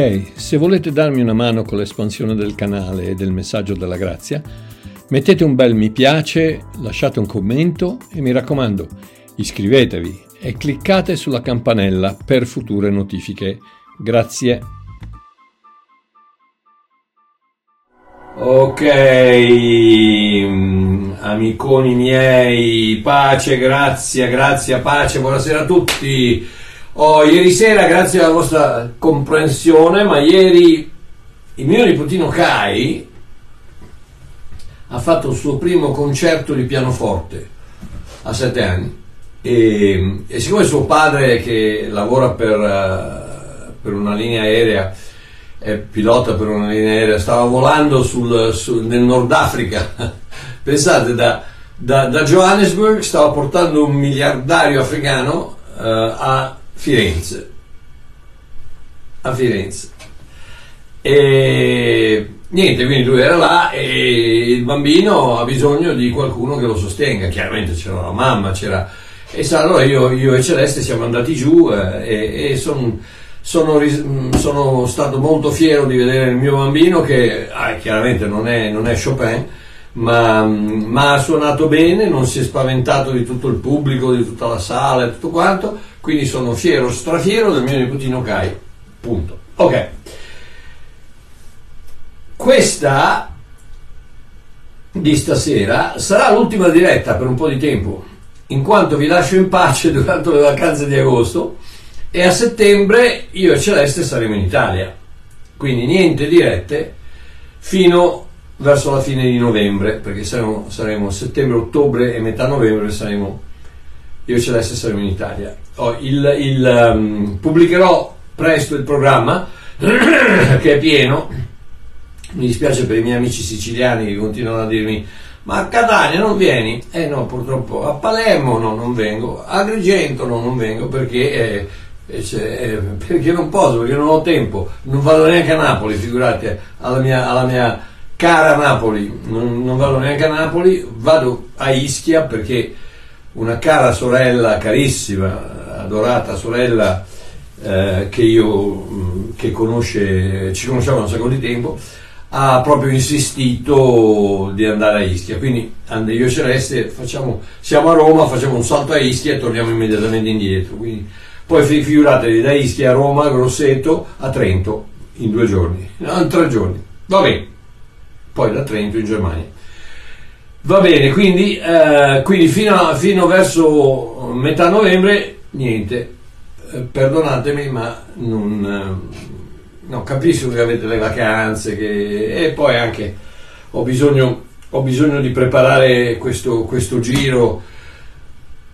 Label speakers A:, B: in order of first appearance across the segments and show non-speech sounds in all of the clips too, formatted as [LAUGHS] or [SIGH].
A: Se volete darmi una mano con l'espansione del canale e del messaggio della grazia, mettete un bel mi piace, lasciate un commento e mi raccomando, iscrivetevi e cliccate sulla campanella per future notifiche. Grazie.
B: Ok, mm, amiconi miei, pace, grazia, grazia, pace, buonasera a tutti. Oh, ieri sera, grazie alla vostra comprensione, ma ieri il mio nipotino Kai ha fatto il suo primo concerto di pianoforte a sette anni. E, e siccome suo padre che lavora per, uh, per, una linea aerea è pilota per una linea aerea stava volando sul, sul, nel Nord Africa [LAUGHS] pensate da, da, da, Johannesburg stava portando un miliardario africano uh, a Firenze. A Firenze. E niente, quindi lui era là e il bambino ha bisogno di qualcuno che lo sostenga. Chiaramente c'era la mamma, c'era... E sa, allora io, io, e Celeste siamo andati giù eh, e, e son, sono, sono, stato molto fiero di vedere il mio bambino che ah, chiaramente non è, non è Chopin, ma, ma, ha suonato bene, non si è spaventato di tutto il pubblico, di tutta la sala e tutto quanto quindi sono fiero, strafiero del mio nipotino Kai. Punto. Ok. Questa di stasera sarà l'ultima diretta per un po' di tempo, in quanto vi lascio in pace [LAUGHS] durante le vacanze di agosto e a settembre io e Celeste saremo in Italia. Quindi niente dirette fino verso la fine di novembre, perché saremo, saremo settembre, ottobre e metà novembre saremo io e Celeste saremo in Italia. Oh, il, il, um, pubblicherò presto il programma [CLEARS THROAT] che è pieno. Mi dispiace per i miei amici siciliani che continuano a dirmi ma a Catania non vieni? Eh no, purtroppo a Palermo no, non vengo, a Agrigento no, non vengo perché, eh, eh, [LAUGHS] perché non posso, perché non ho tempo, non vado neanche a Napoli, figurati, alla mia, alla mia cara Napoli, non, non vado neanche a Napoli, vado a Ischia perché una cara sorella, carissima, adorata sorella eh, che io che conosce, ci conosciamo da un sacco di tempo, ha proprio insistito di andare a Ischia. Quindi io e Celeste facciamo, siamo a Roma, facciamo un salto a Ischia e torniamo immediatamente indietro. Quindi, poi figuratevi da Ischia a Roma, Grosseto, a Trento in due giorni, in tre giorni. Va bene. Poi da Trento in Germania. Va bene, quindi, eh, quindi fino, a, fino, verso metà novembre, niente, eh, perdonatemi, ma non, eh, no, capisco che avete le vacanze che, e poi anche ho bisogno, ho bisogno di preparare questo, questo, giro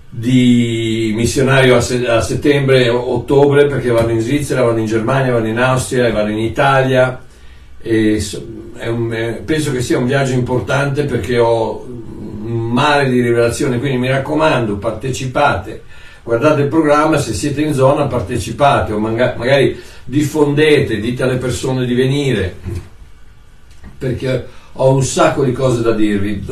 B: di missionario a, se, a settembre, ottobre, perché vado in Svizzera, vado in Germania, vado in Austria, vado in Italia. E un, è, penso che sia un viaggio importante perché ho un mare di rivelazione, quindi mi raccomando, partecipate, guardate il programma, se siete in zona partecipate o magari diffondete, dite alle persone di venire, perché ho un sacco di cose da dirvi.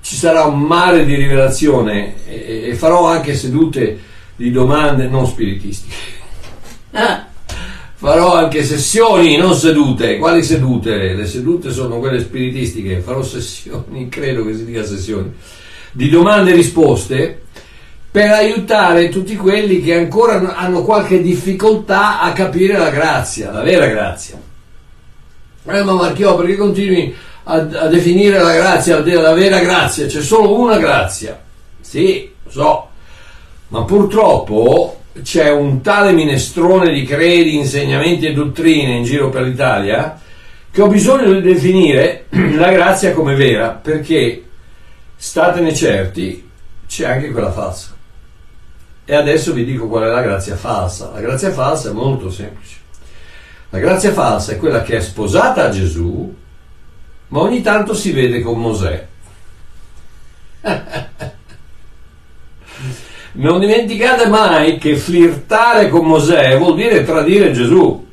B: Ci sarà un mare di rivelazione e farò anche sedute di domande non spiritistiche. Ah farò anche sessioni, non sedute. Quali sedute? Le sedute sono quelle spiritistiche, farò sessioni, [LAUGHS] credo che si dica sessioni, di domande e risposte per aiutare tutti quelli che ancora hanno qualche difficoltà a capire la grazia, la vera grazia. Eh, ma Marchiò, perché continui a, a definire la grazia, la vera grazia? C'è solo una grazia. Sì, lo so, ma purtroppo c'è un tale minestrone di credi, insegnamenti e dottrine in giro per l'Italia che ho bisogno di definire [CLEARS THROAT] la grazia come vera, perché statene certi, c'è anche quella falsa. E adesso vi dico qual è la grazia falsa. La grazia falsa è molto semplice. La grazia falsa è quella che è sposata a Gesù, ma ogni tanto si vede con Mosè. [LAUGHS] Non dimenticate mai che flirtare con Mosè vuol dire tradire Gesù.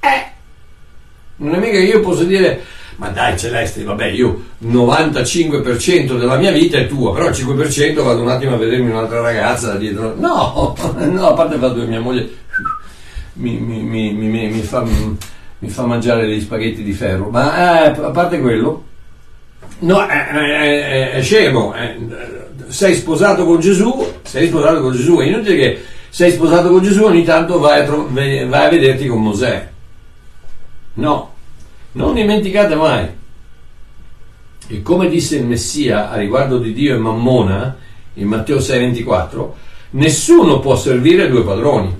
B: Eh, non è mica che io posso dire, ma dai Celeste, vabbè, io 95% della mia vita è tua, però il 5% vado un attimo a vedermi un'altra ragazza da dietro. No, [LAUGHS] no, a parte il che mia moglie mi, mi, mi, mi fa, fa, mangiare degli spaghetti di ferro, ma eh, a parte quello, no, è, è, è scemo. Sei sposato con Gesù, sei sposato con Gesù, è inutile che sei sposato con Gesù ogni tanto vai a, tro- vai a vederti con Mosè. No, non dimenticate mai. E come disse il Messia a riguardo di Dio e Mammona, in Matteo 6,24, nessuno può servire due padroni,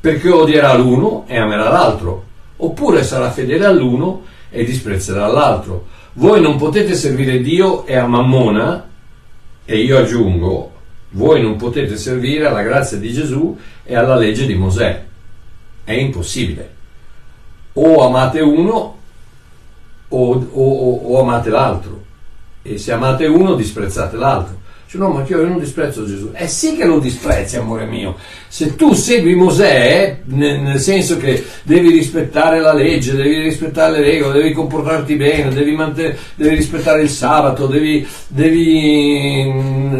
B: perché odierà l'uno e amerà l'altro, oppure sarà fedele all'uno e disprezzerà l'altro. Voi non potete servire Dio e a Mammona, e io aggiungo, voi non potete servire alla grazia di Gesù e alla legge di Mosè. È impossibile. O amate uno o, o, o amate l'altro. E se amate uno, disprezzate l'altro. Cioè, no, ma io non disprezzo Gesù. Eh sì che lo disprezzi, amore mio. Se tu segui Mosè, nel, senso che devi rispettare la legge, devi rispettare le regole, devi comportarti bene, devi, manten- devi rispettare il sabato, devi, devi,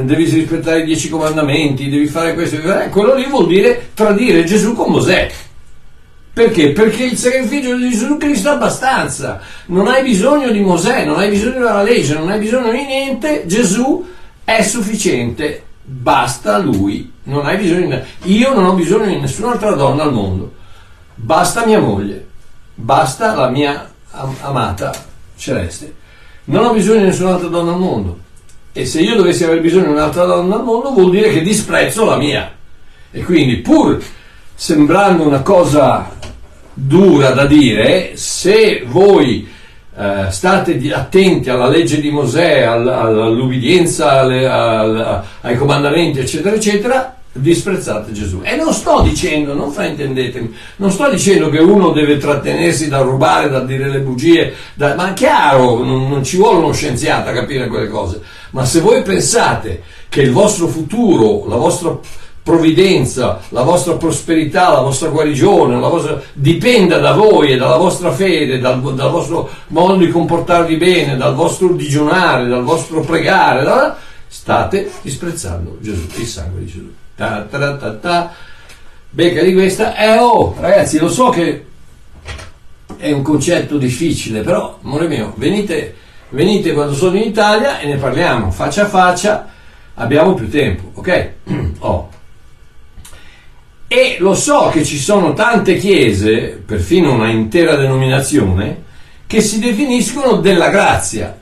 B: devi, rispettare i dieci comandamenti, devi fare questo, eh, quello lì vuol dire tradire Gesù con Mosè. Perché? Perché il sacrificio di Gesù Cristo è abbastanza. Non hai bisogno di Mosè, non hai bisogno della legge, non hai bisogno di niente. Gesù è sufficiente, basta lui. Non hai bisogno di... Io non ho bisogno di nessun'altra donna al mondo. Basta mia moglie, basta la mia am- amata celeste. Non ho bisogno di nessun'altra donna al mondo. E se io dovessi aver bisogno di un'altra donna al mondo, vuol dire che disprezzo la mia. E quindi, pur sembrando una cosa dura da dire, se voi eh, state attenti alla legge di Mosè, all'ubbidienza ai comandamenti, eccetera, eccetera, disprezzate Gesù. E non sto dicendo, non fraintendetemi, non sto dicendo che uno deve trattenersi da rubare, da dire le bugie, da, ma chiaro, non, non ci vuole uno scienziato a capire quelle cose. Ma se voi pensate che il vostro futuro, la vostra provvidenza, la vostra prosperità, la vostra guarigione, la vostra... dipenda da voi e dalla vostra fede, dal, dal, vostro modo di comportarvi bene, dal vostro digiunare, dal vostro pregare, da... state disprezzando Gesù, il sangue di Gesù. Ta, ta, ta, ta. Becca di questa, eh oh, ragazzi, lo so che è un concetto difficile, però, amore mio, venite, venite quando sono in Italia e ne parliamo faccia a faccia, abbiamo più tempo, ok? [CLEARS THROAT] Oh. E lo so che ci sono tante chiese, perfino una intera denominazione, che si definiscono della grazia.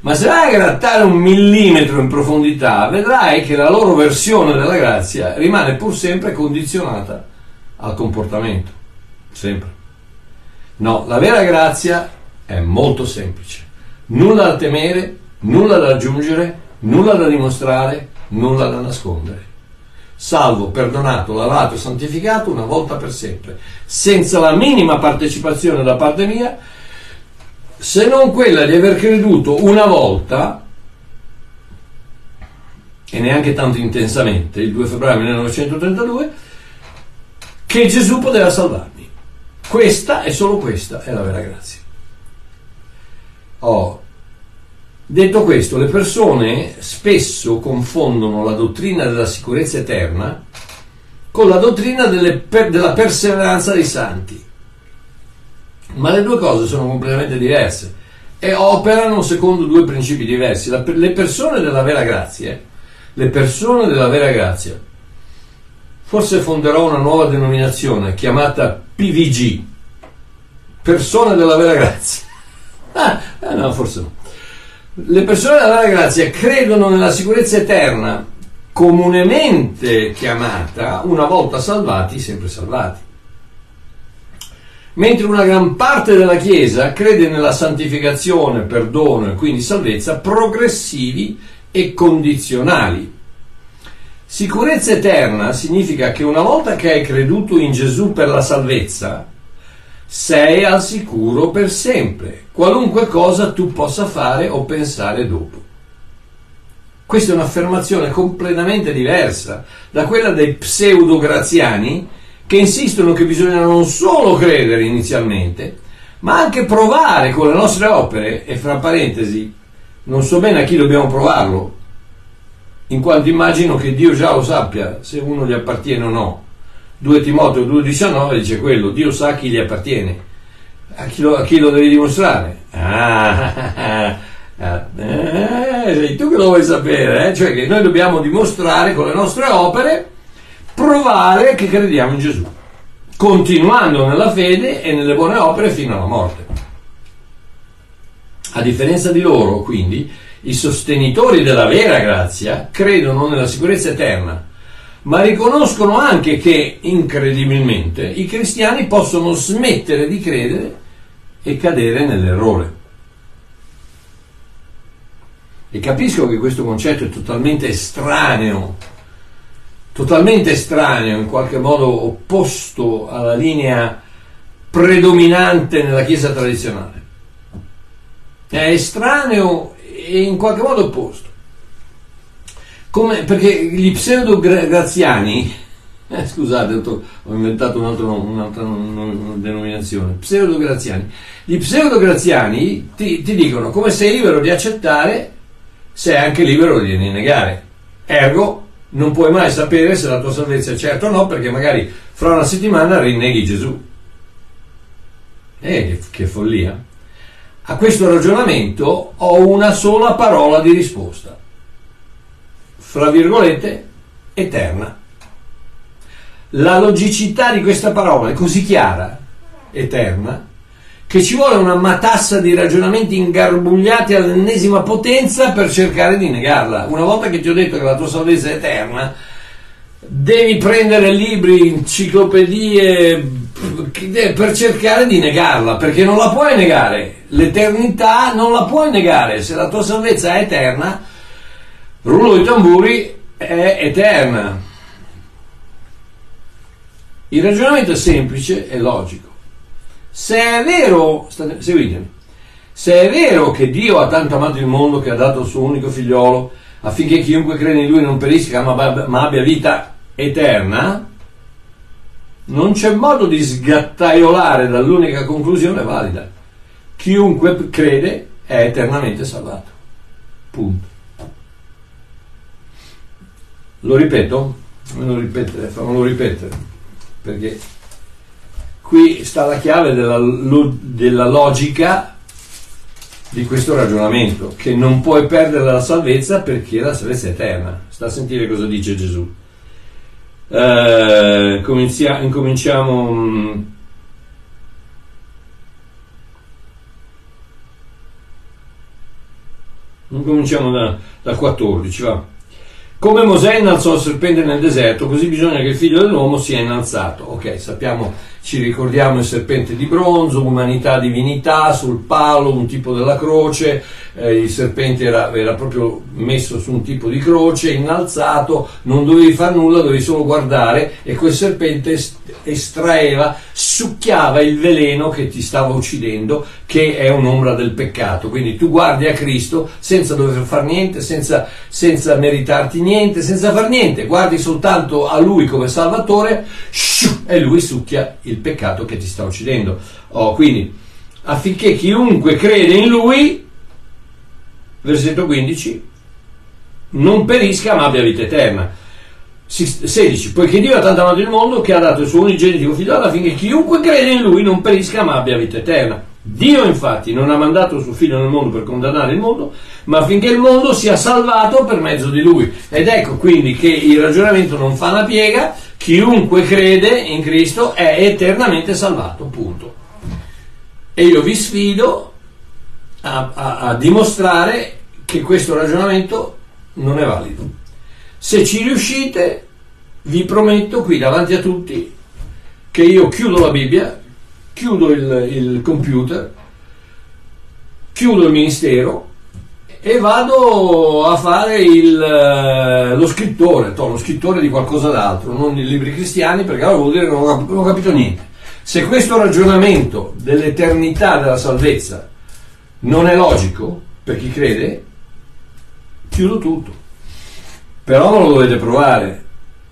B: Ma se vai a grattare un millimetro in profondità, vedrai che la loro versione della grazia rimane pur sempre condizionata al comportamento. Sempre. No, la vera grazia è molto semplice. Nulla da temere, nulla da aggiungere, nulla da dimostrare, nulla da nascondere salvo, perdonato, lavato e santificato una volta per sempre, senza la minima partecipazione da parte mia, se non quella di aver creduto una volta, e neanche tanto intensamente, il 2 febbraio 1932, che Gesù poteva salvarmi. Questa e solo questa è la vera grazia. Oh, Detto questo, le persone spesso confondono la dottrina della sicurezza eterna con la dottrina per, della perseveranza dei santi. Ma le due cose sono completamente diverse e operano secondo due principi diversi. La, le persone della vera grazia, le persone della vera grazia, forse fonderò una nuova denominazione chiamata PVG, persone della vera grazia. [LAUGHS] Ah, eh no, forse no le persone della grazia credono nella sicurezza eterna, comunemente chiamata una volta salvati, sempre salvati. Mentre una gran parte della Chiesa crede nella santificazione, perdono e quindi salvezza progressivi e condizionali. Sicurezza eterna significa che una volta che hai creduto in Gesù per la salvezza, sei al sicuro per sempre, qualunque cosa tu possa fare o pensare dopo. Questa è un'affermazione completamente diversa da quella dei pseudo-graziani che insistono che bisogna non solo credere inizialmente, ma anche provare con le nostre opere, e fra parentesi, non so bene a chi dobbiamo provarlo, in quanto immagino che Dio già lo sappia se uno gli appartiene o no. 2 Timoteo 2,19 dice quello, Dio sa a chi gli appartiene. A chi lo, a chi lo devi dimostrare? Ah, [LAUGHS] eh, sei tu che lo vuoi sapere, eh? cioè che noi dobbiamo dimostrare con le nostre opere, provare che crediamo in Gesù, continuando nella fede e nelle buone opere fino alla morte. A differenza di loro, quindi, i sostenitori della vera grazia credono nella sicurezza eterna, ma riconoscono anche che, incredibilmente, i cristiani possono smettere di credere e cadere nell'errore. E capisco che questo concetto è totalmente estraneo, totalmente estraneo, in qualche modo opposto alla linea predominante nella Chiesa tradizionale. È estraneo e in qualche modo opposto. Come, perché gli pseudo-graziani, eh, scusate, ho inventato un altro, un'altra denominazione, pseudo-graziani. Gli pseudo-graziani ti, ti dicono come sei libero di accettare sei anche libero di negare. Ergo, non puoi mai sapere se la tua salvezza è certa o no, perché magari fra una settimana rinneghi Gesù. Eh, che follia. A questo ragionamento ho una sola parola di risposta. Fra virgolette, eterna. La logicità di questa parola è così chiara, eterna, che ci vuole una matassa di ragionamenti ingarbugliati all'ennesima potenza per cercare di negarla. Una volta che ti ho detto che la tua salvezza è eterna, devi prendere libri, enciclopedie per cercare di negarla, perché non la puoi negare. L'eternità non la puoi negare. Se la tua salvezza è eterna, rullo di tamburi è eterna. Il ragionamento è semplice e logico. Se è vero, seguitemi, se è vero che Dio ha tanto amato il mondo che ha dato il suo unico figliolo affinché chiunque crede in lui non perisca ma, ma abbia vita eterna, non c'è modo di sgattaiolare dall'unica conclusione valida. Chiunque crede è eternamente salvato. Punto. Lo ripeto? Fammelo ripetere, fammelo ripetere, perché Qui sta la chiave della, della logica di questo ragionamento, che non puoi perdere la salvezza perché la salvezza è eterna. Sta a sentire cosa dice Gesù. Eh, comincia, incominciamo. Mm, incominciamo da, da 14, va. Come Mosè innalzò il serpente nel deserto, così bisogna che il figlio dell'uomo sia innalzato. Ok, sappiamo ci ricordiamo il serpente di bronzo, umanità, divinità, sul palo, un tipo della croce, eh, il serpente era, era, proprio messo su un tipo di croce, innalzato, non dovevi fare nulla, dovevi solo guardare e quel serpente estraeva, succhiava il veleno che ti stava uccidendo, che è un'ombra del peccato. Quindi tu guardi a Cristo senza dover fare niente, senza, senza meritarti niente, senza fare niente, guardi soltanto a Lui come Salvatore e Lui succhia il peccato che ti sta uccidendo. Oh, quindi affinché chiunque crede in Lui versetto 15, non perisca ma abbia vita eterna. 16. Poiché Dio ha tanto amato il mondo che ha dato il suo unigenito figlio affinché chiunque crede in lui non perisca ma abbia vita eterna. Dio infatti non ha mandato il suo figlio nel mondo per condannare il mondo, ma affinché il mondo sia salvato per mezzo di lui. Ed ecco quindi che il ragionamento non fa una piega, chiunque crede in Cristo è eternamente salvato, punto. E io vi sfido a, a, a dimostrare che questo ragionamento non è valido. Se ci riuscite, vi prometto qui davanti a tutti che io chiudo la Bibbia, chiudo il, il computer, chiudo il ministero e vado a fare il, eh, lo scrittore, to, lo scrittore di qualcosa d'altro, non i libri cristiani, perché allora vuol dire che non ho, non ho capito niente. Se questo ragionamento dell'eternità della salvezza non è logico per chi crede, chiudo tutto. Però non lo dovete provare,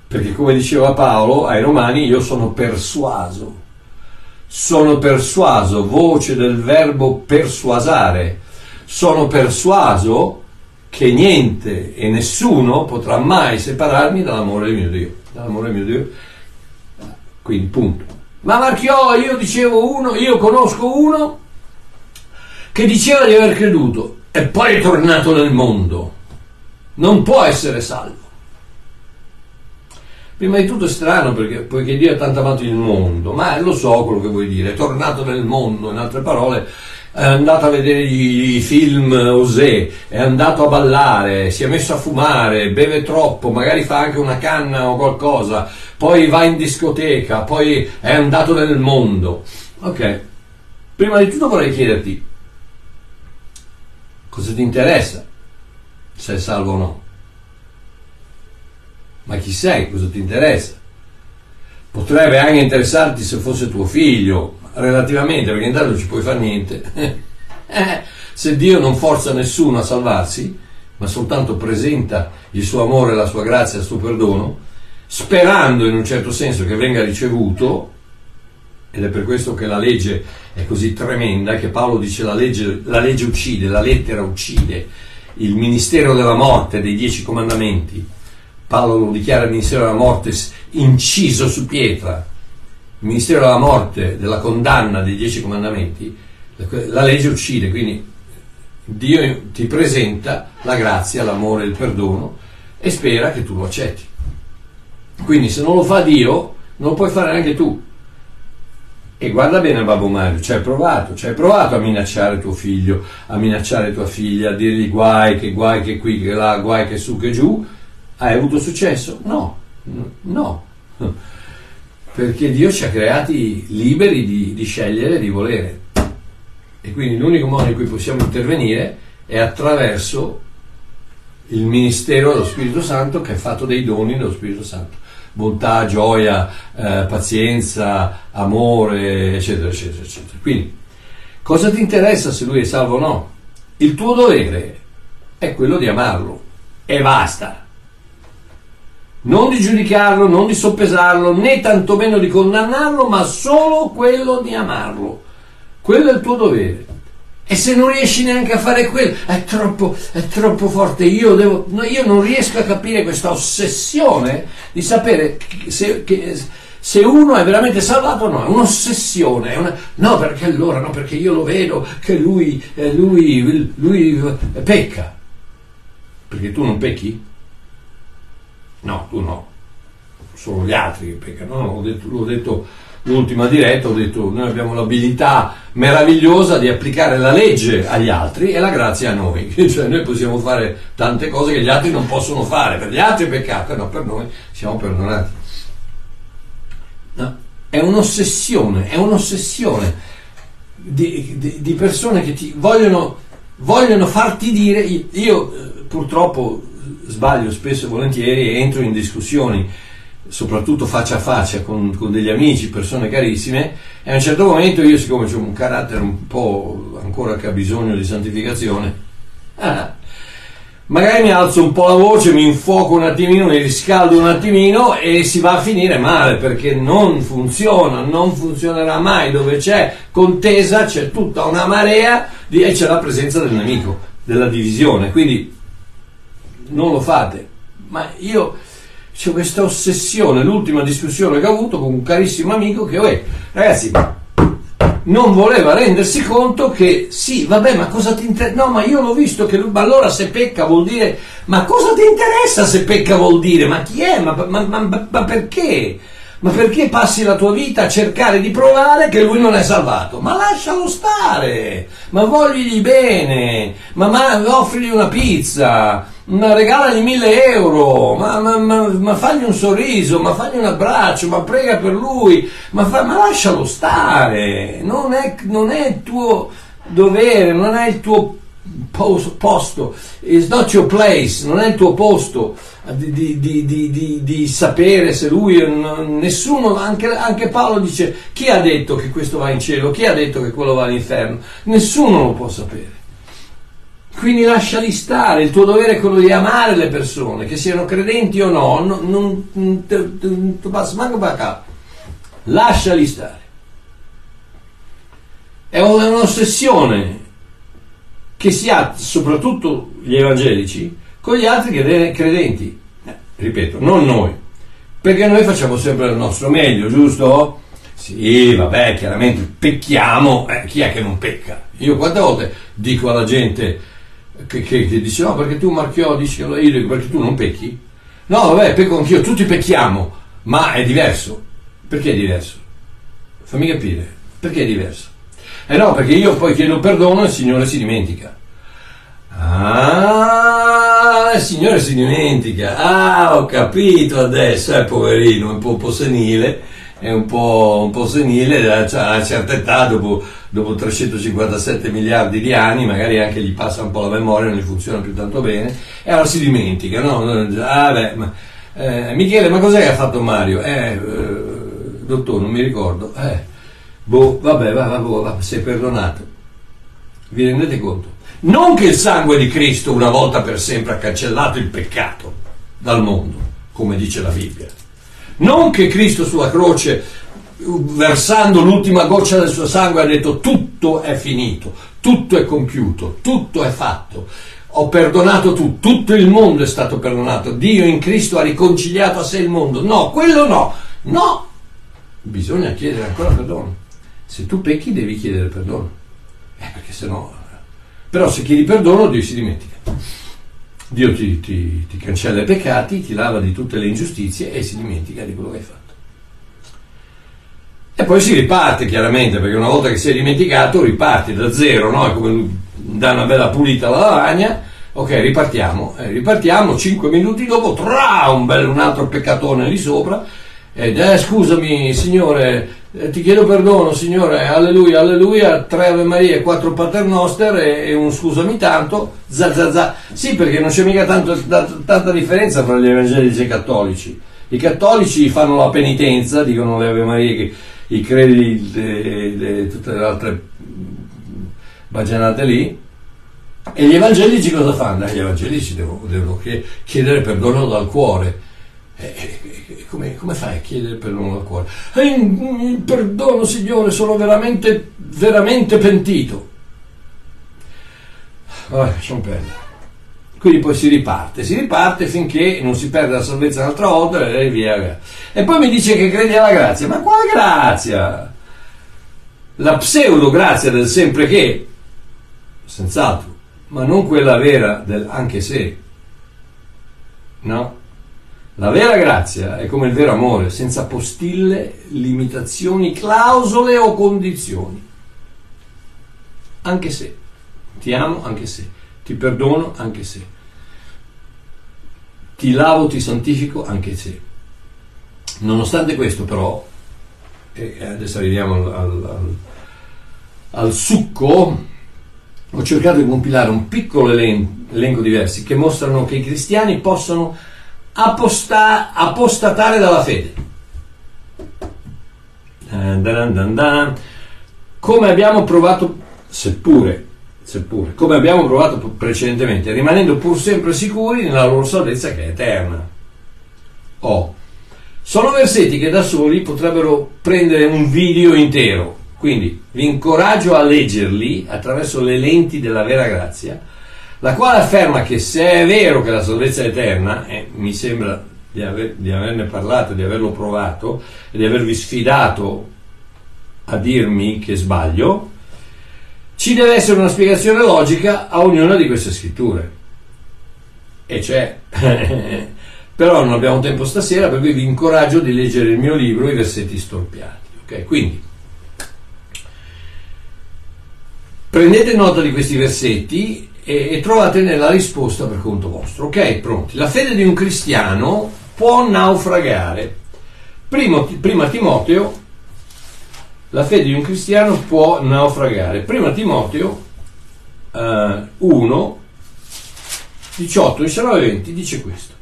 B: perché come diceva Paolo ai Romani, io sono persuaso. Sono persuaso, voce del verbo persuasare. Sono persuaso che niente e nessuno potrà mai separarmi dall'amore mio Dio. Dall'amore mio Dio. Quindi punto. Ma Marchiò, io dicevo uno, io conosco uno che diceva di aver creduto e poi è tornato nel mondo. Non può essere salvo. Prima di tutto è strano perché poiché Dio ha tanto amato il mondo, ma lo so quello che vuoi dire, è tornato nel mondo, in altre parole, è andato a vedere i film Osè, è andato a ballare, si è messo a fumare, beve troppo, magari fa anche una canna o qualcosa, poi va in discoteca, poi è andato nel mondo. Ok, prima di tutto vorrei chiederti, cosa ti interessa se è salvo o no? Ma chi sei? Cosa ti interessa? Potrebbe anche interessarti se fosse tuo figlio, relativamente, perché intanto non ci puoi fare niente. [LAUGHS] Eh, se Dio non forza nessuno a salvarsi, ma soltanto presenta il suo amore, la sua grazia, il suo perdono, sperando in un certo senso che venga ricevuto, ed è per questo che la legge è così tremenda, che Paolo dice la legge, la legge uccide, la lettera uccide, il ministero della morte dei dieci comandamenti. Paolo lo dichiara il ministero della morte inciso su pietra, il ministero della morte, della condanna dei dieci comandamenti, la legge uccide, quindi Dio ti presenta la grazia, l'amore, il perdono e spera che tu lo accetti. Quindi se non lo fa Dio, non lo puoi fare neanche tu. E guarda bene Babbo Mario, ci hai provato, ci hai provato a minacciare tuo figlio, a minacciare tua figlia, a dirgli guai che guai che qui, che là, guai che su, che giù. Hai avuto successo? No, no perché Dio ci ha creati liberi di, di scegliere e di volere. E quindi l'unico modo in cui possiamo intervenire è attraverso il ministero dello Spirito Santo che è fatto dei doni dello Spirito Santo. Bontà, gioia, eh, pazienza, amore, eccetera, eccetera, eccetera. Quindi, cosa ti interessa se lui è salvo o no? Il tuo dovere è quello di amarlo e basta non di giudicarlo, non di soppesarlo, né tantomeno di condannarlo, ma solo quello di amarlo. Quello è il tuo dovere. E se non riesci neanche a fare quello, è troppo, è troppo forte. Io, devo, no, io, non riesco a capire questa ossessione di sapere se, che, se uno è veramente salvato o no. È un'ossessione. È una, no, perché allora, no, perché io lo vedo che lui, eh, lui, lui pecca. Perché tu non pecchi? No, tu no, sono gli altri che peccano. No, l'ho detto, l'ho detto l'ultima diretta, ho detto noi abbiamo l'abilità meravigliosa di applicare la legge agli altri e la grazia a noi. [LAUGHS] Cioè noi possiamo fare tante cose che gli altri non possono fare, per gli altri è peccato, no, per noi siamo perdonati. No, è un'ossessione, è un'ossessione di, di, di persone che ti vogliono, vogliono farti dire, io eh, purtroppo sbaglio spesso e volentieri e entro in discussioni, soprattutto faccia a faccia con, con, degli amici, persone carissime, e a un certo momento io, siccome ho un carattere un po' ancora che ha bisogno di santificazione, ah, magari mi alzo un po' la voce, mi infuoco un attimino, mi riscaldo un attimino e si va a finire male perché non funziona, non funzionerà mai. Dove c'è contesa c'è tutta una marea e c'è la presenza del nemico, della divisione. Quindi non lo fate. Ma io c'è questa ossessione, l'ultima discussione che ho avuto con un carissimo amico che, uè, ragazzi, non voleva rendersi conto che sì, vabbè, ma cosa ti interessa? No, ma io l'ho visto che ma allora se pecca vuol dire, ma cosa ti interessa se pecca vuol dire? Ma chi è? Ma, ma, ma, ma perché? Ma perché passi la tua vita a cercare di provare che lui non è salvato? Ma lascialo stare, ma vogligli bene, ma, ma offrigli una pizza, ma regalagli mille euro, ma, ma, ma, ma, fagli un sorriso, ma fagli un abbraccio, ma prega per lui, ma, fa, lascialo stare, non è, non è il tuo dovere, non è il tuo posto, it's not your place, non è il tuo posto di, di, di, di sapere se lui, nessuno, anche, anche, Paolo dice, chi ha detto che questo va in cielo, chi ha detto che quello va all'inferno? Nessuno lo può sapere. Quindi lasciali stare, il tuo dovere è quello di amare le persone, che siano credenti o no, non ti per capo. Lasciali stare. È un'ossessione che si ha, soprattutto gli evangelici, con gli altri credenti. Eh, ripeto, non noi, perché noi facciamo sempre il nostro meglio, giusto? Sì, vabbè, chiaramente pecchiamo, eh, chi è che non pecca? Io quante volte dico alla gente che, che, che dice no perché tu Marchiò dici io dico perché tu non pecchi? No, vabbè, pecco anch'io, tutti pecchiamo, ma è diverso. Perché è diverso? Fammi capire, perché è diverso? Eh no, perché io poi chiedo perdono e il Signore si dimentica. Ah, il Signore si dimentica. Ah, ho capito adesso, eh, poverino, è un po', un po senile, è un po', un po senile, a una certa età, dopo, dopo 357 miliardi di anni, magari anche gli passa un po' la memoria, non gli funziona più tanto bene, e allora si dimentica, no? Ah, beh, ma, eh, Michele, ma cos'è che ha fatto Mario? Eh, eh dottore, non mi ricordo. Eh, Boh, vabbè, va, va, va, sei perdonato. Vi rendete conto? Non che il sangue di Cristo una volta per sempre ha cancellato il peccato dal mondo, come dice la Bibbia. Non che Cristo sulla croce, versando l'ultima goccia del suo sangue, ha detto tutto è finito, tutto è compiuto, tutto è fatto. Ho perdonato tu, tutto il mondo è stato perdonato. Dio in Cristo ha riconciliato a sé il mondo. No, quello no. No, bisogna chiedere ancora perdono. Se tu pecchi devi chiedere perdono. Eh, perché se no... Però se chiedi perdono Dio si dimentica. Dio ti, ti, ti, cancella i peccati, ti lava di tutte le ingiustizie e si dimentica di quello che hai fatto. E poi si riparte chiaramente, perché una volta che si è dimenticato riparti da zero, no? È come da una bella pulita alla lavagna. Ok, ripartiamo. Eh, ripartiamo, 5 minuti dopo, tra un, un altro peccatone lì sopra. Ed eh, scusami, signore, eh, ti chiedo perdono, Signore, alleluia, alleluia, tre Ave Maria, quattro Paternoster e, e un scusami tanto, za, za, za. Sì, perché non c'è mica tanto, tanta differenza tra gli evangelici e i cattolici. I cattolici fanno la penitenza, dicono le Ave Maria, che i credi e tutte le altre bagianate lì, e gli evangelici cosa fanno? Gli evangelici devono, devono chiedere perdono dal cuore. E, come, come, fai a chiedere perdono dal cuore? Eh, perdono Signore, sono veramente, veramente pentito. Vabbè, lasciamo perdere. Quindi poi si riparte, si riparte finché non si perde la salvezza un'altra volta e via. E poi mi dice che credi alla grazia. Ma quale grazia? La pseudo grazia del sempre che, senz'altro, ma non quella vera del anche se. No? La vera grazia è come il vero amore, senza postille, limitazioni, clausole o condizioni. Anche se ti amo, anche se ti perdono, anche se ti lavo, ti santifico, anche se. Nonostante questo, però, e adesso arriviamo al, al, al, al succo, ho cercato di compilare un piccolo elenco di versi che mostrano che i cristiani possono aposta, apostatare dalla fede. Come abbiamo provato, seppure, seppure, come abbiamo provato precedentemente, rimanendo pur sempre sicuri nella loro salvezza che è eterna. Oh. Sono versetti che da soli potrebbero prendere un video intero, quindi vi incoraggio a leggerli attraverso le lenti della vera grazia la quale afferma che se è vero che la salvezza è eterna, e mi sembra di, aver, di averne parlato, di averlo provato e di avervi sfidato a dirmi che sbaglio, ci deve essere una spiegazione logica a ognuna di queste scritture. E c'è. [LAUGHS] Però non abbiamo tempo stasera, per cui vi incoraggio di leggere il mio libro, I versetti storpiati. Okay? Quindi, prendete nota di questi versetti e, e trovate nella risposta per conto vostro. Ok, pronti. La fede di un cristiano può naufragare. Primo, prima Timoteo, la fede di un cristiano può naufragare. Prima Timoteo eh, 1, 18, 19 20 dice questo.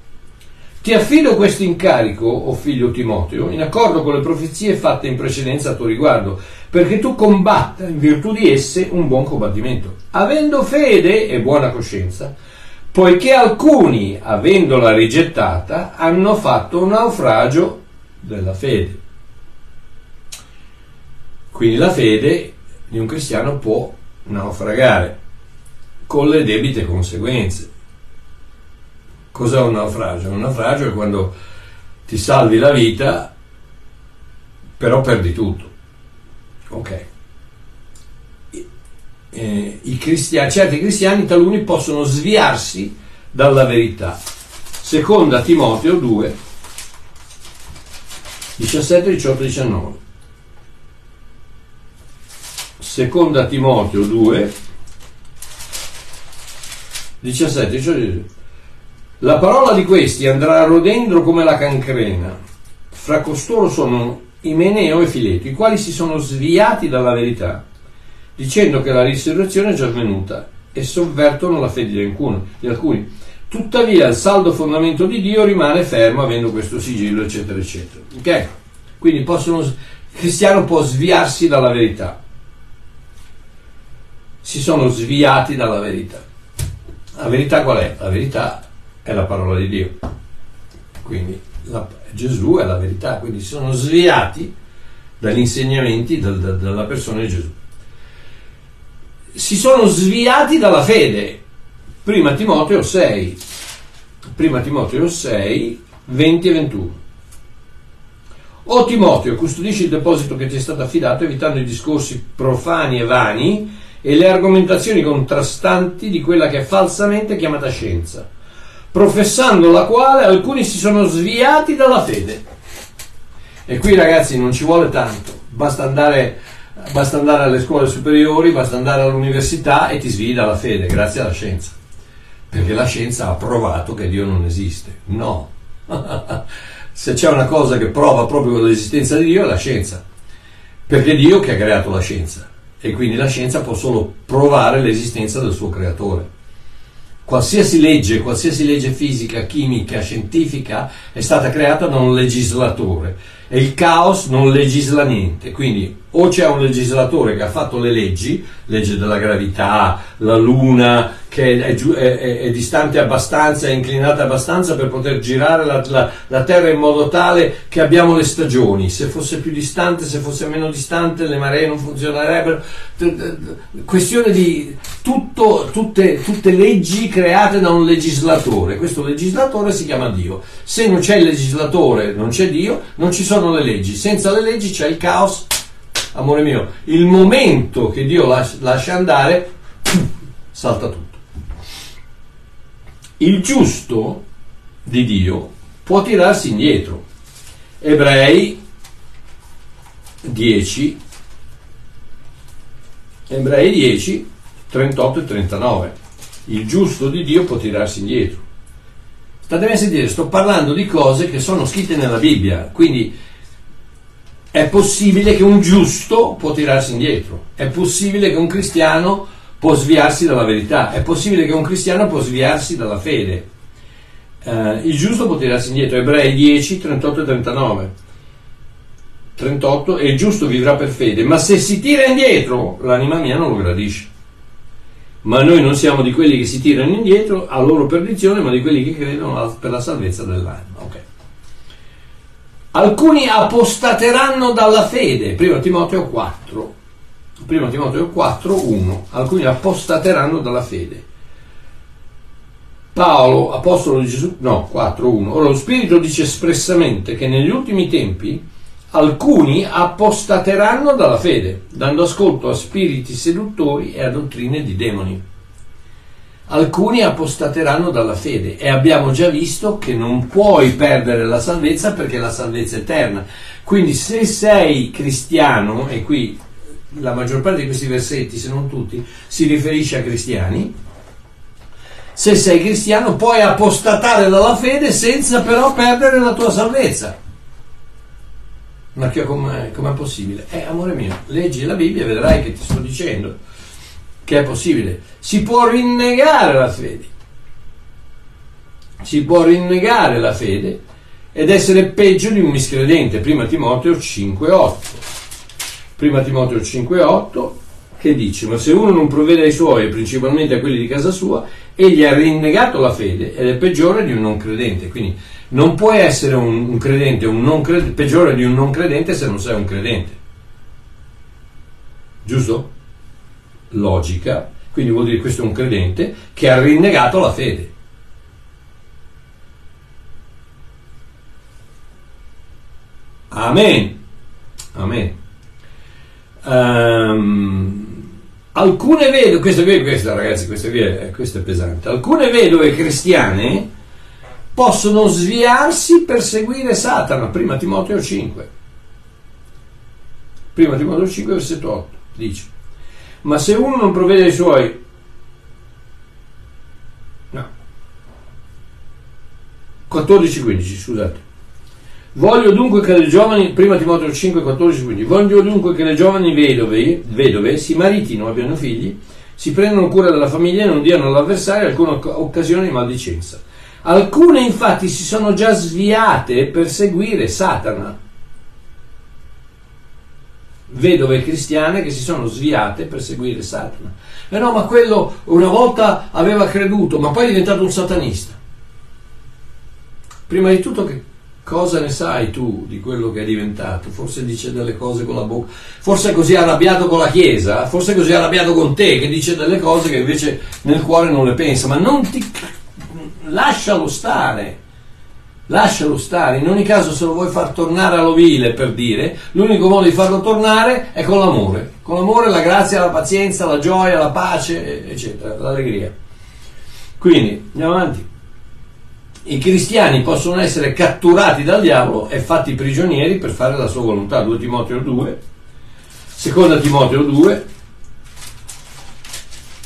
B: Ti affido questo incarico, o oh figlio Timoteo, in accordo con le profezie fatte in precedenza a tuo riguardo, perché tu combatta in virtù di esse un buon combattimento, avendo fede e buona coscienza, poiché alcuni, avendola rigettata, hanno fatto un naufragio della fede. Quindi la fede di un cristiano può naufragare con le debite conseguenze. Cos'è un naufragio? Un naufragio è quando ti salvi la vita, però perdi tutto. Ok. Eh, cristiani, certi cristiani, taluni possono sviarsi dalla verità. Seconda Timoteo 2, 17, 18, 19. Seconda Timoteo 2, 17, 18, 19. La parola di questi andrà a rodendro come la cancrena. Fra costoro sono Imeneo e Fileto, i quali si sono sviati dalla verità, dicendo che la risurrezione è già venuta e sovvertono la fede di alcuni. Tuttavia il saldo fondamento di Dio rimane fermo avendo questo sigillo, eccetera, eccetera. Ok? Quindi possono, il cristiano può sviarsi dalla verità si sono sviati dalla verità. La verità qual è? La verità è la parola di Dio. Quindi la, Gesù è la verità, quindi si sono sviati dagli insegnamenti del, del, della persona di Gesù. Si sono sviati dalla fede. Prima Timoteo 6, prima Timoteo 6, 20 e 21. O Timoteo, custodisci il deposito che ti è stato affidato, evitando i discorsi profani e vani e le argomentazioni contrastanti di quella che è falsamente chiamata scienza, professando la quale alcuni si sono sviati dalla fede. E qui ragazzi non ci vuole tanto, basta andare, basta andare alle scuole superiori, basta andare all'università e ti svii dalla fede, grazie alla scienza. Perché la scienza ha provato che Dio non esiste. No. [LAUGHS] Se c'è una cosa che prova proprio l'esistenza di Dio è la scienza. Perché Dio che ha creato la scienza e quindi la scienza può solo provare l'esistenza del suo creatore. Qualsiasi legge, qualsiasi legge fisica, chimica, scientifica è stata creata da un legislatore e il caos non legisla niente, quindi o c'è un legislatore che ha fatto le leggi, legge della gravità, la luna che è, è, è distante abbastanza, è inclinata abbastanza per poter girare la, la, la, Terra in modo tale che abbiamo le stagioni, se fosse più distante, se fosse meno distante le maree non funzionerebbero, questione di tutto, tutte, tutte leggi create da un legislatore, questo legislatore si chiama Dio, se non c'è il legislatore non c'è Dio, non ci sono le leggi, senza le leggi c'è il caos. Amore mio, il momento che Dio lascia andare, salta tutto. Il giusto di Dio può tirarsi indietro. Ebrei 10, Ebrei 10, 38 e 39. Il giusto di Dio può tirarsi indietro. State a sentire, sto parlando di cose che sono scritte nella Bibbia, quindi è possibile che un giusto può tirarsi indietro, è possibile che un cristiano può sviarsi dalla verità, è possibile che un cristiano può sviarsi dalla fede. Uh, il giusto può tirarsi indietro, Ebrei 10, 38 e 39. 38 e il giusto vivrà per fede, ma se si tira indietro l'anima mia non lo gradisce. Ma noi non siamo di quelli che si tirano indietro a loro perdizione, ma di quelli che credono per la salvezza dell'anima. Okay. Alcuni apostateranno dalla fede, 1 Timoteo 4, 1 Timoteo 4, 1, alcuni apostateranno dalla fede. Paolo, apostolo di Gesù, no, 4, 1, ora lo Spirito dice espressamente che negli ultimi tempi alcuni apostateranno dalla fede, dando ascolto a spiriti seduttori e a dottrine di demoni alcuni apostateranno dalla fede e abbiamo già visto che non puoi perdere la salvezza perché la salvezza è eterna. Quindi se sei cristiano, e qui la maggior parte di questi versetti, se non tutti, si riferisce a cristiani, se sei cristiano puoi apostatare dalla fede senza però perdere la tua salvezza. Ma che com'è, possibile? Eh, amore mio, leggi la Bibbia e vedrai che ti sto dicendo che è possibile. Si può rinnegare la fede. Si può rinnegare la fede ed essere peggio di un miscredente. Prima Timoteo 5,8. Prima Timoteo 5,8 che dice: Ma se uno non provvede ai suoi, principalmente a quelli di casa sua, egli ha rinnegato la fede ed è peggiore di un non credente. Quindi non puoi essere un, un credente, un non credente, peggiore di un non credente se non sei un credente. Giusto? logica, quindi vuol dire che questo è un credente che ha rinnegato la fede. Amen. Amen. Um, alcune vedove, questo questo, ragazzi, questo, è, questo è pesante, alcune vedove cristiane possono sviarsi per seguire Satana, prima Timoteo 5. Prima Timoteo 5, versetto 8, dice, ma se uno non provvede ai suoi, no, 14-15, scusate, Voglio dunque che le giovani, prima Timoteo 5, 14, 15, voglio dunque che le giovani vedove, vedove si maritino, abbiano figli, si prendano cura della famiglia e non diano all'avversario alcuna occasione di maldicenza. Alcune infatti si sono già sviate per seguire Satana. Vedove cristiane che si sono sviate per seguire Satana. Eh no, ma quello una volta aveva creduto, ma poi è diventato un satanista. Prima di tutto che cosa ne sai tu di quello che è diventato? Forse dice delle cose con la bocca, forse è così arrabbiato con la Chiesa, forse è così arrabbiato con te che dice delle cose che invece nel cuore non le pensa, ma non ti... lascialo stare. Lascialo stare, in ogni caso se lo vuoi far tornare all'ovile per dire, l'unico modo di farlo tornare è con l'amore, con l'amore, la grazia, la pazienza, la gioia, la pace, eccetera, l'allegria. Quindi, andiamo avanti i cristiani possono essere catturati dal diavolo e fatti prigionieri per fare la sua volontà. 2 Timoteo 2, seconda Timoteo 2,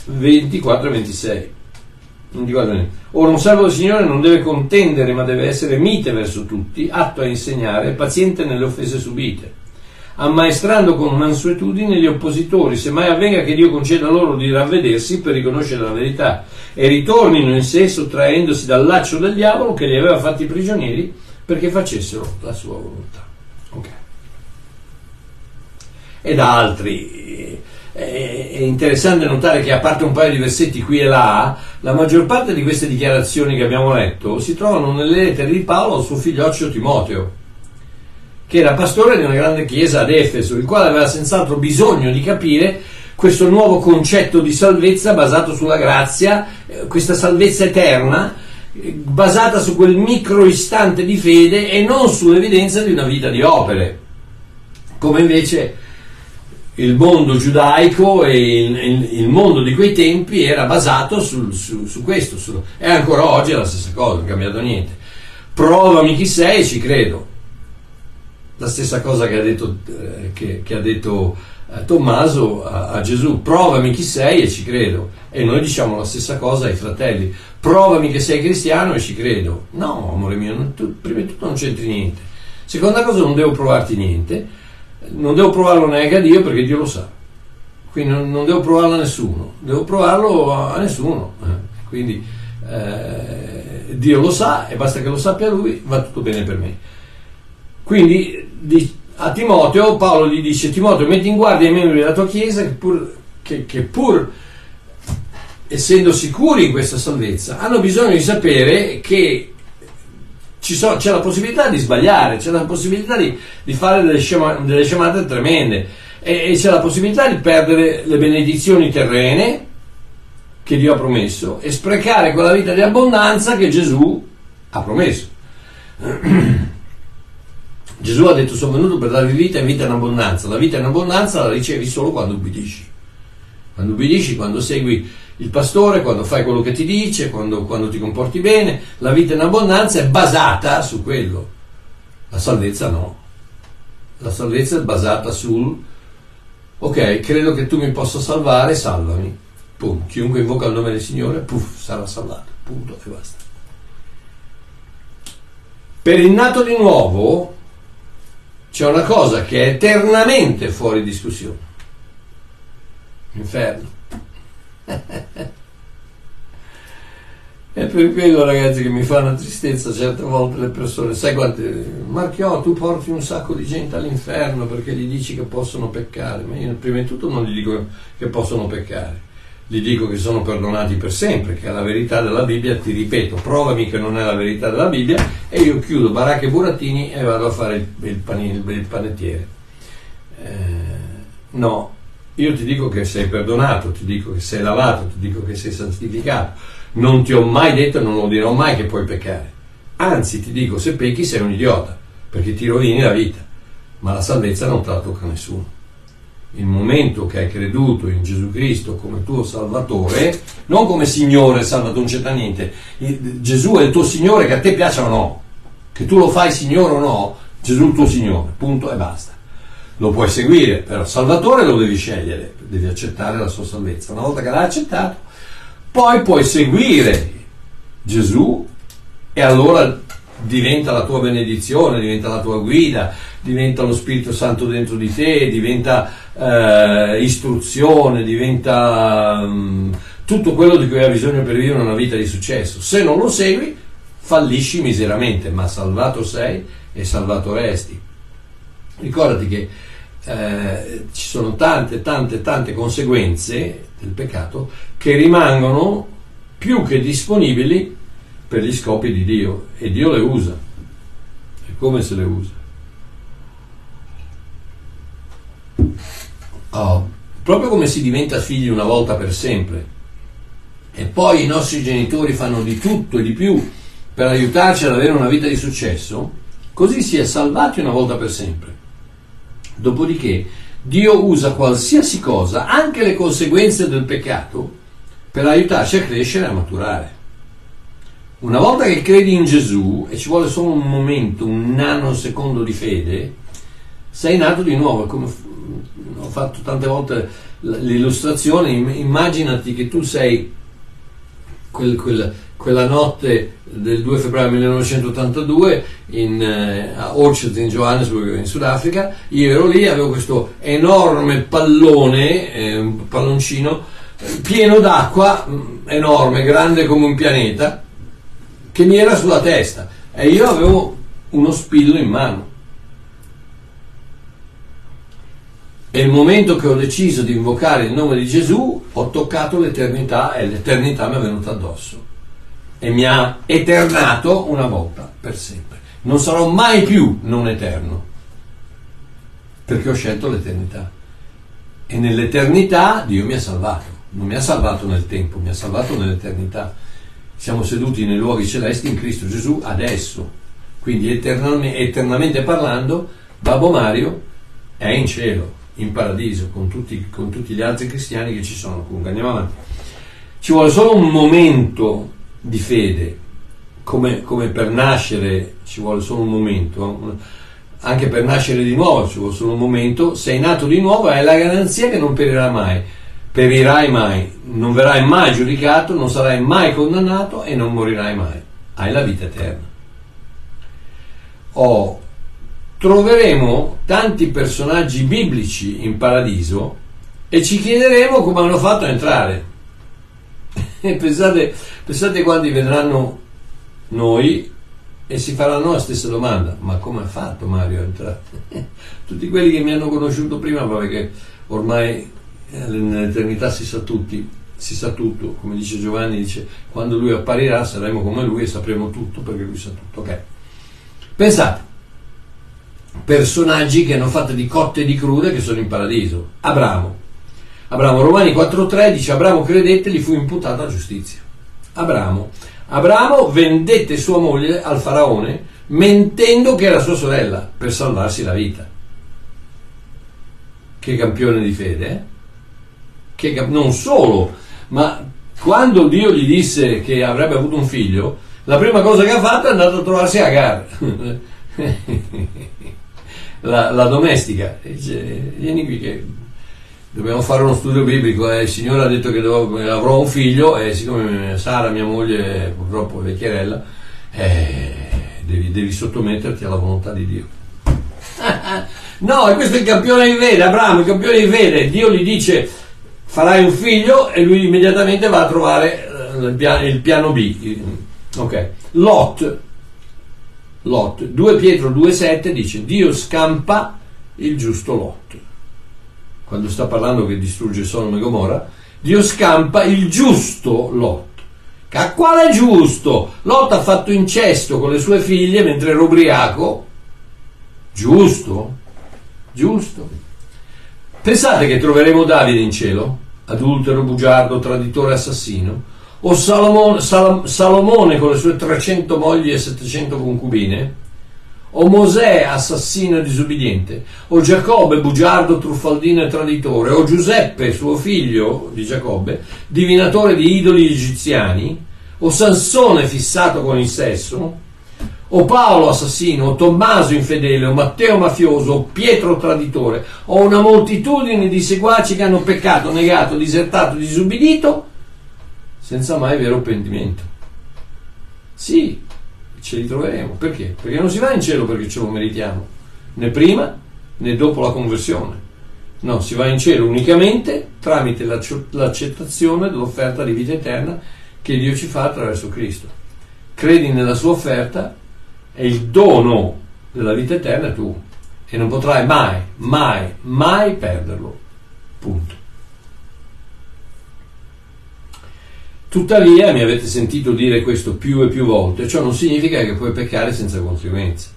B: 24 e 26. Ora un servo del Signore non deve contendere, ma deve essere mite verso tutti, atto a insegnare, paziente nelle offese subite ammaestrando con mansuetudine gli oppositori, semmai avvenga che Dio conceda loro di ravvedersi per riconoscere la verità e ritornino in sé sottraendosi dal laccio del diavolo che li aveva fatti prigionieri perché facessero la sua volontà. Okay. E da altri. È interessante notare che a parte un paio di versetti qui e là, la maggior parte di queste dichiarazioni che abbiamo letto si trovano nelle lettere di Paolo al suo figlioccio Timoteo che era pastore di una grande chiesa ad Efeso, il quale aveva senz'altro bisogno di capire questo nuovo concetto di salvezza basato sulla grazia, eh, questa salvezza eterna, eh, basata su quel micro istante di fede e non sull'evidenza di una vita di opere, come invece il mondo giudaico e il, il, il mondo di quei tempi era basato sul, su, su, questo, su, e ancora oggi è la stessa cosa, non è cambiato niente. Provami chi sei, ci credo la stessa cosa che ha detto, eh, che, che ha detto eh, Tommaso a, a, Gesù, provami chi sei e ci credo. E noi diciamo la stessa cosa ai fratelli, provami che sei cristiano e ci credo. No, amore mio, non, tu, prima di tutto non c'entri niente. Seconda cosa, non devo provarti niente, non devo provarlo neanche a Dio perché Dio lo sa. Quindi non, non devo provarlo a nessuno, devo provarlo a, a nessuno. Eh. Quindi eh, Dio lo sa e basta che lo sappia Lui, va tutto bene per me. Quindi a Timoteo Paolo gli dice Timoteo metti in guardia i membri della tua chiesa che pur, che, che pur essendo sicuri in questa salvezza hanno bisogno di sapere che so, c'è la possibilità di sbagliare, c'è la possibilità di, di fare delle, scema, delle, scemate tremende e, e c'è la possibilità di perdere le benedizioni terrene che Dio ha promesso e sprecare quella vita di abbondanza che Gesù ha promesso. [CLEARS THROAT] Gesù ha detto sono venuto per darvi vita e vita in abbondanza. La vita in abbondanza la ricevi solo quando ubbidisci. Quando ubbidisci, quando segui il pastore, quando fai quello che ti dice, quando, quando ti comporti bene. La vita in abbondanza è basata su quello. La salvezza no. La salvezza è basata sul ok, credo che tu mi possa salvare, salvami. Pum. Chiunque invoca il nome del Signore, puff, sarà salvato. Punto e basta. Per il nato di nuovo, c'è una cosa che è eternamente fuori discussione. L'inferno. È per quello ragazzi che mi fa una tristezza certe volte le persone, sai quante, Marchiò tu porti un sacco di gente all'inferno perché gli dici che possono peccare, ma io prima di tutto non gli dico che possono peccare, gli dico che sono perdonati per sempre, che è la verità della Bibbia, ti ripeto, provami che non è la verità della Bibbia e io chiudo baracche e burattini e vado a fare il, panino, il panettiere. Eh, no, io ti dico che sei perdonato, ti dico che sei lavato, ti dico che sei santificato. Non ti ho mai detto e non lo dirò mai che puoi peccare. Anzi, ti dico, se pecchi sei un idiota, perché ti rovini la vita. Ma la salvezza non te la tocca nessuno il momento che hai creduto in Gesù Cristo come tuo Salvatore, non come Signore Salvatore, non c'entra niente, Gesù è il tuo Signore che a te piace o no, che tu lo fai Signore o no, Gesù è il tuo Signore, punto e basta. Lo puoi seguire, però Salvatore lo devi scegliere, devi accettare la sua salvezza. Una volta che l'hai accettato, poi puoi seguire Gesù e allora diventa la tua benedizione, diventa la tua guida, diventa lo Spirito Santo dentro di te, diventa eh, istruzione, diventa um, tutto quello di cui hai bisogno per vivere una vita di successo. Se non lo segui, fallisci miseramente, ma salvato sei e salvato resti. Ricordati che eh, ci sono tante, tante, tante conseguenze del peccato che rimangono più che disponibili per gli scopi di Dio e Dio le usa. E come se le usa? Oh, proprio come si diventa figli una volta per sempre. E poi i nostri genitori fanno di tutto e di più per aiutarci ad avere una vita di successo, così si è salvati una volta per sempre. Dopodiché Dio usa qualsiasi cosa, anche le conseguenze del peccato, per aiutarci a crescere e a maturare. Una volta che credi in Gesù e ci vuole solo un momento, un nanosecondo di fede, sei nato di nuovo, come ho fatto tante volte l'illustrazione, immaginati che tu sei quel, quel, quella notte del 2 febbraio 1982 in, eh, a Orchard in Johannesburg in Sudafrica, io ero lì, avevo questo enorme pallone, eh, un palloncino, pieno d'acqua, mm, enorme, grande come un pianeta, che mi era sulla testa. E io avevo uno spillo in mano E il momento che ho deciso di invocare il nome di Gesù, ho toccato l'eternità e l'eternità mi è venuta addosso. E mi ha eternato una volta per sempre. Non sarò mai più non eterno, perché ho scelto l'eternità. E nell'eternità Dio mi ha salvato. Non mi ha salvato nel tempo, mi ha salvato nell'eternità. Siamo seduti nei luoghi celesti in Cristo Gesù adesso. Quindi eternamente, parlando, Babbo Mario è in cielo in paradiso con tutti, con tutti gli altri cristiani che ci sono. Comunque andiamo avanti. Ci vuole solo un momento di fede, come, come per nascere ci vuole solo un momento, anche per nascere di nuovo ci vuole solo un momento, sei nato di nuovo hai la garanzia che non perirà mai, perirai mai, non verrai mai giudicato, non sarai mai condannato e non morirai mai, hai la vita eterna. Ho troveremo tanti personaggi biblici in paradiso e ci chiederemo come hanno fatto a entrare. [LAUGHS] pensate, pensate quando vedranno noi e si faranno la stessa domanda, ma come ha fatto Mario a entrare? [LAUGHS] Tutti quelli che mi hanno conosciuto prima, perché ormai eh, nell'eternità si sa tutti, si sa tutto, come dice Giovanni, dice quando lui apparirà saremo come lui e sapremo tutto perché lui sa tutto. Ok. Pensate, personaggi che hanno fatto di cotte e di crude che sono in paradiso. Abramo. Abramo, Romani 4.3 dice Abramo credette e gli fu imputata giustizia. Abramo. Abramo vendette sua moglie al faraone mentendo che era sua sorella per salvarsi la vita. Che campione di fede, eh? Che, non solo, ma quando Dio gli disse che avrebbe avuto un figlio, la prima cosa che ha fatto è andato a trovarsi Agar. [LAUGHS] la, la domestica. Dice, vieni qui che dobbiamo fare uno studio biblico e il Signore ha detto che devo, avrò un figlio e siccome Sara, mia moglie, purtroppo è vecchierella, eh, devi, devi, sottometterti alla volontà di Dio. [LAUGHS] no, questo è il campione in vede, Abramo, il campione in vede, Dio gli dice farai un figlio e lui immediatamente va a trovare eh, il piano, il piano B. Ok, Lot Lot. 2 Pietro 2,7 dice Dio scampa il giusto Lot. Quando sta parlando che distrugge Sodoma e Gomorra, Dio scampa il giusto Lot. A quale giusto? Lot ha fatto incesto con le sue figlie mentre era ubriaco. Giusto? Giusto. Pensate che troveremo Davide in cielo? Adultero, bugiardo, traditore, assassino? O Salomone, Sal- Salomone con le sue 300 mogli e 700 concubine? O Mosè, assassino e disubbidiente? O Giacobbe, bugiardo, truffaldino e traditore? O Giuseppe, suo figlio di Giacobbe, divinatore di idoli egiziani? O Sansone fissato con il sesso? o Paolo assassino, o Tommaso infedele, o Matteo mafioso, o Pietro traditore, o una moltitudine di seguaci che hanno peccato, negato, disertato, disubbidito, senza mai vero pentimento. Sì, ce li troveremo. Perché? Perché non si va in cielo perché ce lo meritiamo, né prima né dopo la conversione. No, si va in cielo unicamente tramite l'accettazione dell'offerta di vita eterna che Dio ci fa attraverso Cristo. Credi nella sua offerta è il dono della vita eterna tu e non potrai mai, mai, mai perderlo. Punto. Tuttavia mi avete sentito dire questo più e più volte, ciò non significa che puoi peccare senza conseguenze.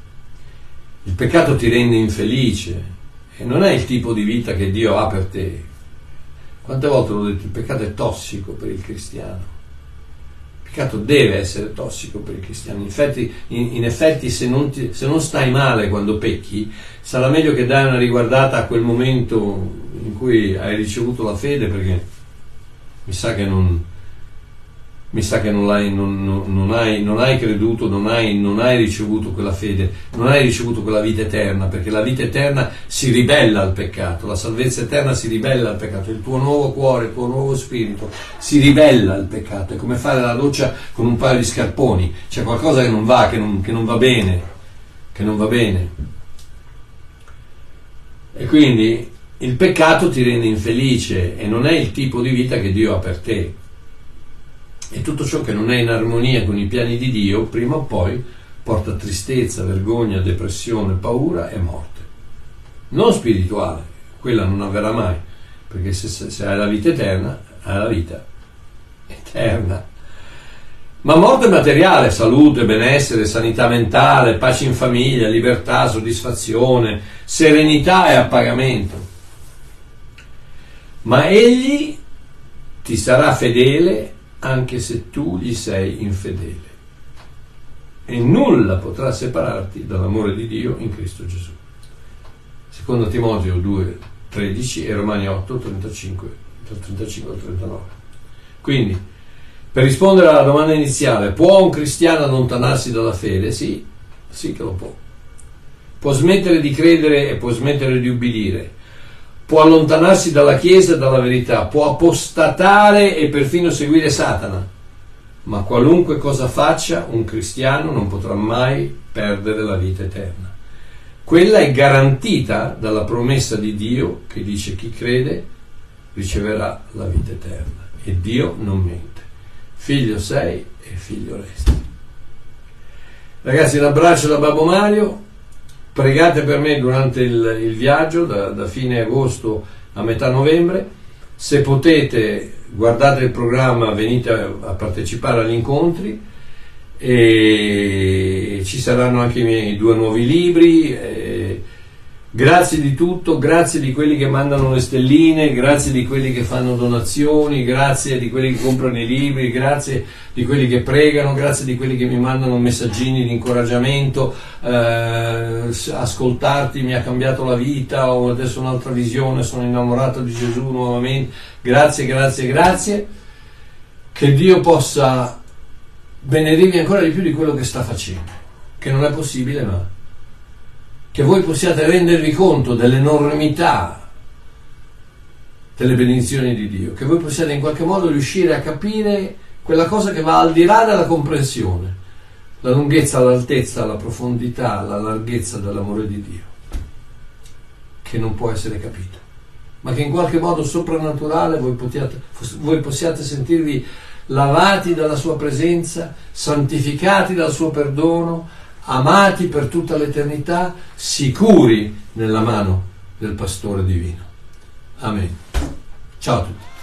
B: Il peccato ti rende infelice e non è il tipo di vita che Dio ha per te. Quante volte l'ho detto, il peccato è tossico per il cristiano peccato deve essere tossico per i cristiani. In effetti, in, in effetti se, non ti, se, non stai male quando pecchi, sarà meglio che dai una riguardata a quel momento in cui hai ricevuto la fede, perché mi sa che non, mi sa che non, non, non, hai, non hai, creduto, non hai, non hai, ricevuto quella fede, non hai ricevuto quella vita eterna, perché la vita eterna si ribella al peccato, la salvezza eterna si ribella al peccato, il tuo nuovo cuore, il tuo nuovo spirito si ribella al peccato, è come fare la doccia con un paio di scarponi, c'è qualcosa che non va, che non, che non va bene, che non va bene. E quindi il peccato ti rende infelice e non è il tipo di vita che Dio ha per te e tutto ciò che non è in armonia con i piani di Dio, prima o poi porta tristezza, vergogna, depressione, paura e morte. Non spirituale, quella non avverrà mai, perché se, se hai la vita eterna, hai la vita eterna. Ma morte materiale, salute, benessere, sanità mentale, pace in famiglia, libertà, soddisfazione, serenità e appagamento. Ma egli ti sarà fedele anche se tu gli sei infedele. E nulla potrà separarti dall'amore di Dio in Cristo Gesù. Secondo Timoteo 2, 13 e Romani 8, 35, 35 al 39. Quindi, per rispondere alla domanda iniziale, può un cristiano allontanarsi dalla fede? Sì, sì che lo può. Può smettere di credere e può smettere di ubbidire può allontanarsi dalla Chiesa e dalla verità, può apostatare e perfino seguire Satana, ma qualunque cosa faccia un cristiano non potrà mai perdere la vita eterna. Quella è garantita dalla promessa di Dio che dice chi crede riceverà la vita eterna e Dio non mente. Figlio sei e figlio resti. Ragazzi, un abbraccio da Babbo Mario pregate per me durante il, il viaggio da, da, fine agosto a metà novembre. Se potete, guardate il programma, venite a, a partecipare agli incontri e ci saranno anche i miei due nuovi libri. Grazie di tutto, grazie di quelli che mandano le stelline, grazie di quelli che fanno donazioni, grazie di quelli che comprano i libri, grazie di quelli che pregano, grazie di quelli che mi mandano messaggini di incoraggiamento, eh, ascoltarti mi ha cambiato la vita, ho adesso un'altra visione, sono innamorato di Gesù nuovamente. Grazie, grazie, grazie. Che Dio possa benedirvi ancora di più di quello che sta facendo, che non è possibile ma che voi possiate rendervi conto dell'enormità delle benedizioni di Dio, che voi possiate in qualche modo riuscire a capire quella cosa che va al di là della comprensione, la lunghezza, l'altezza, la profondità, la larghezza dell'amore di Dio, che non può essere capito, ma che in qualche modo soprannaturale voi, potiate, voi possiate sentirvi lavati dalla sua presenza, santificati dal suo perdono, amati per tutta l'eternità, sicuri nella mano del pastore divino. Amen. Ciao a tutti.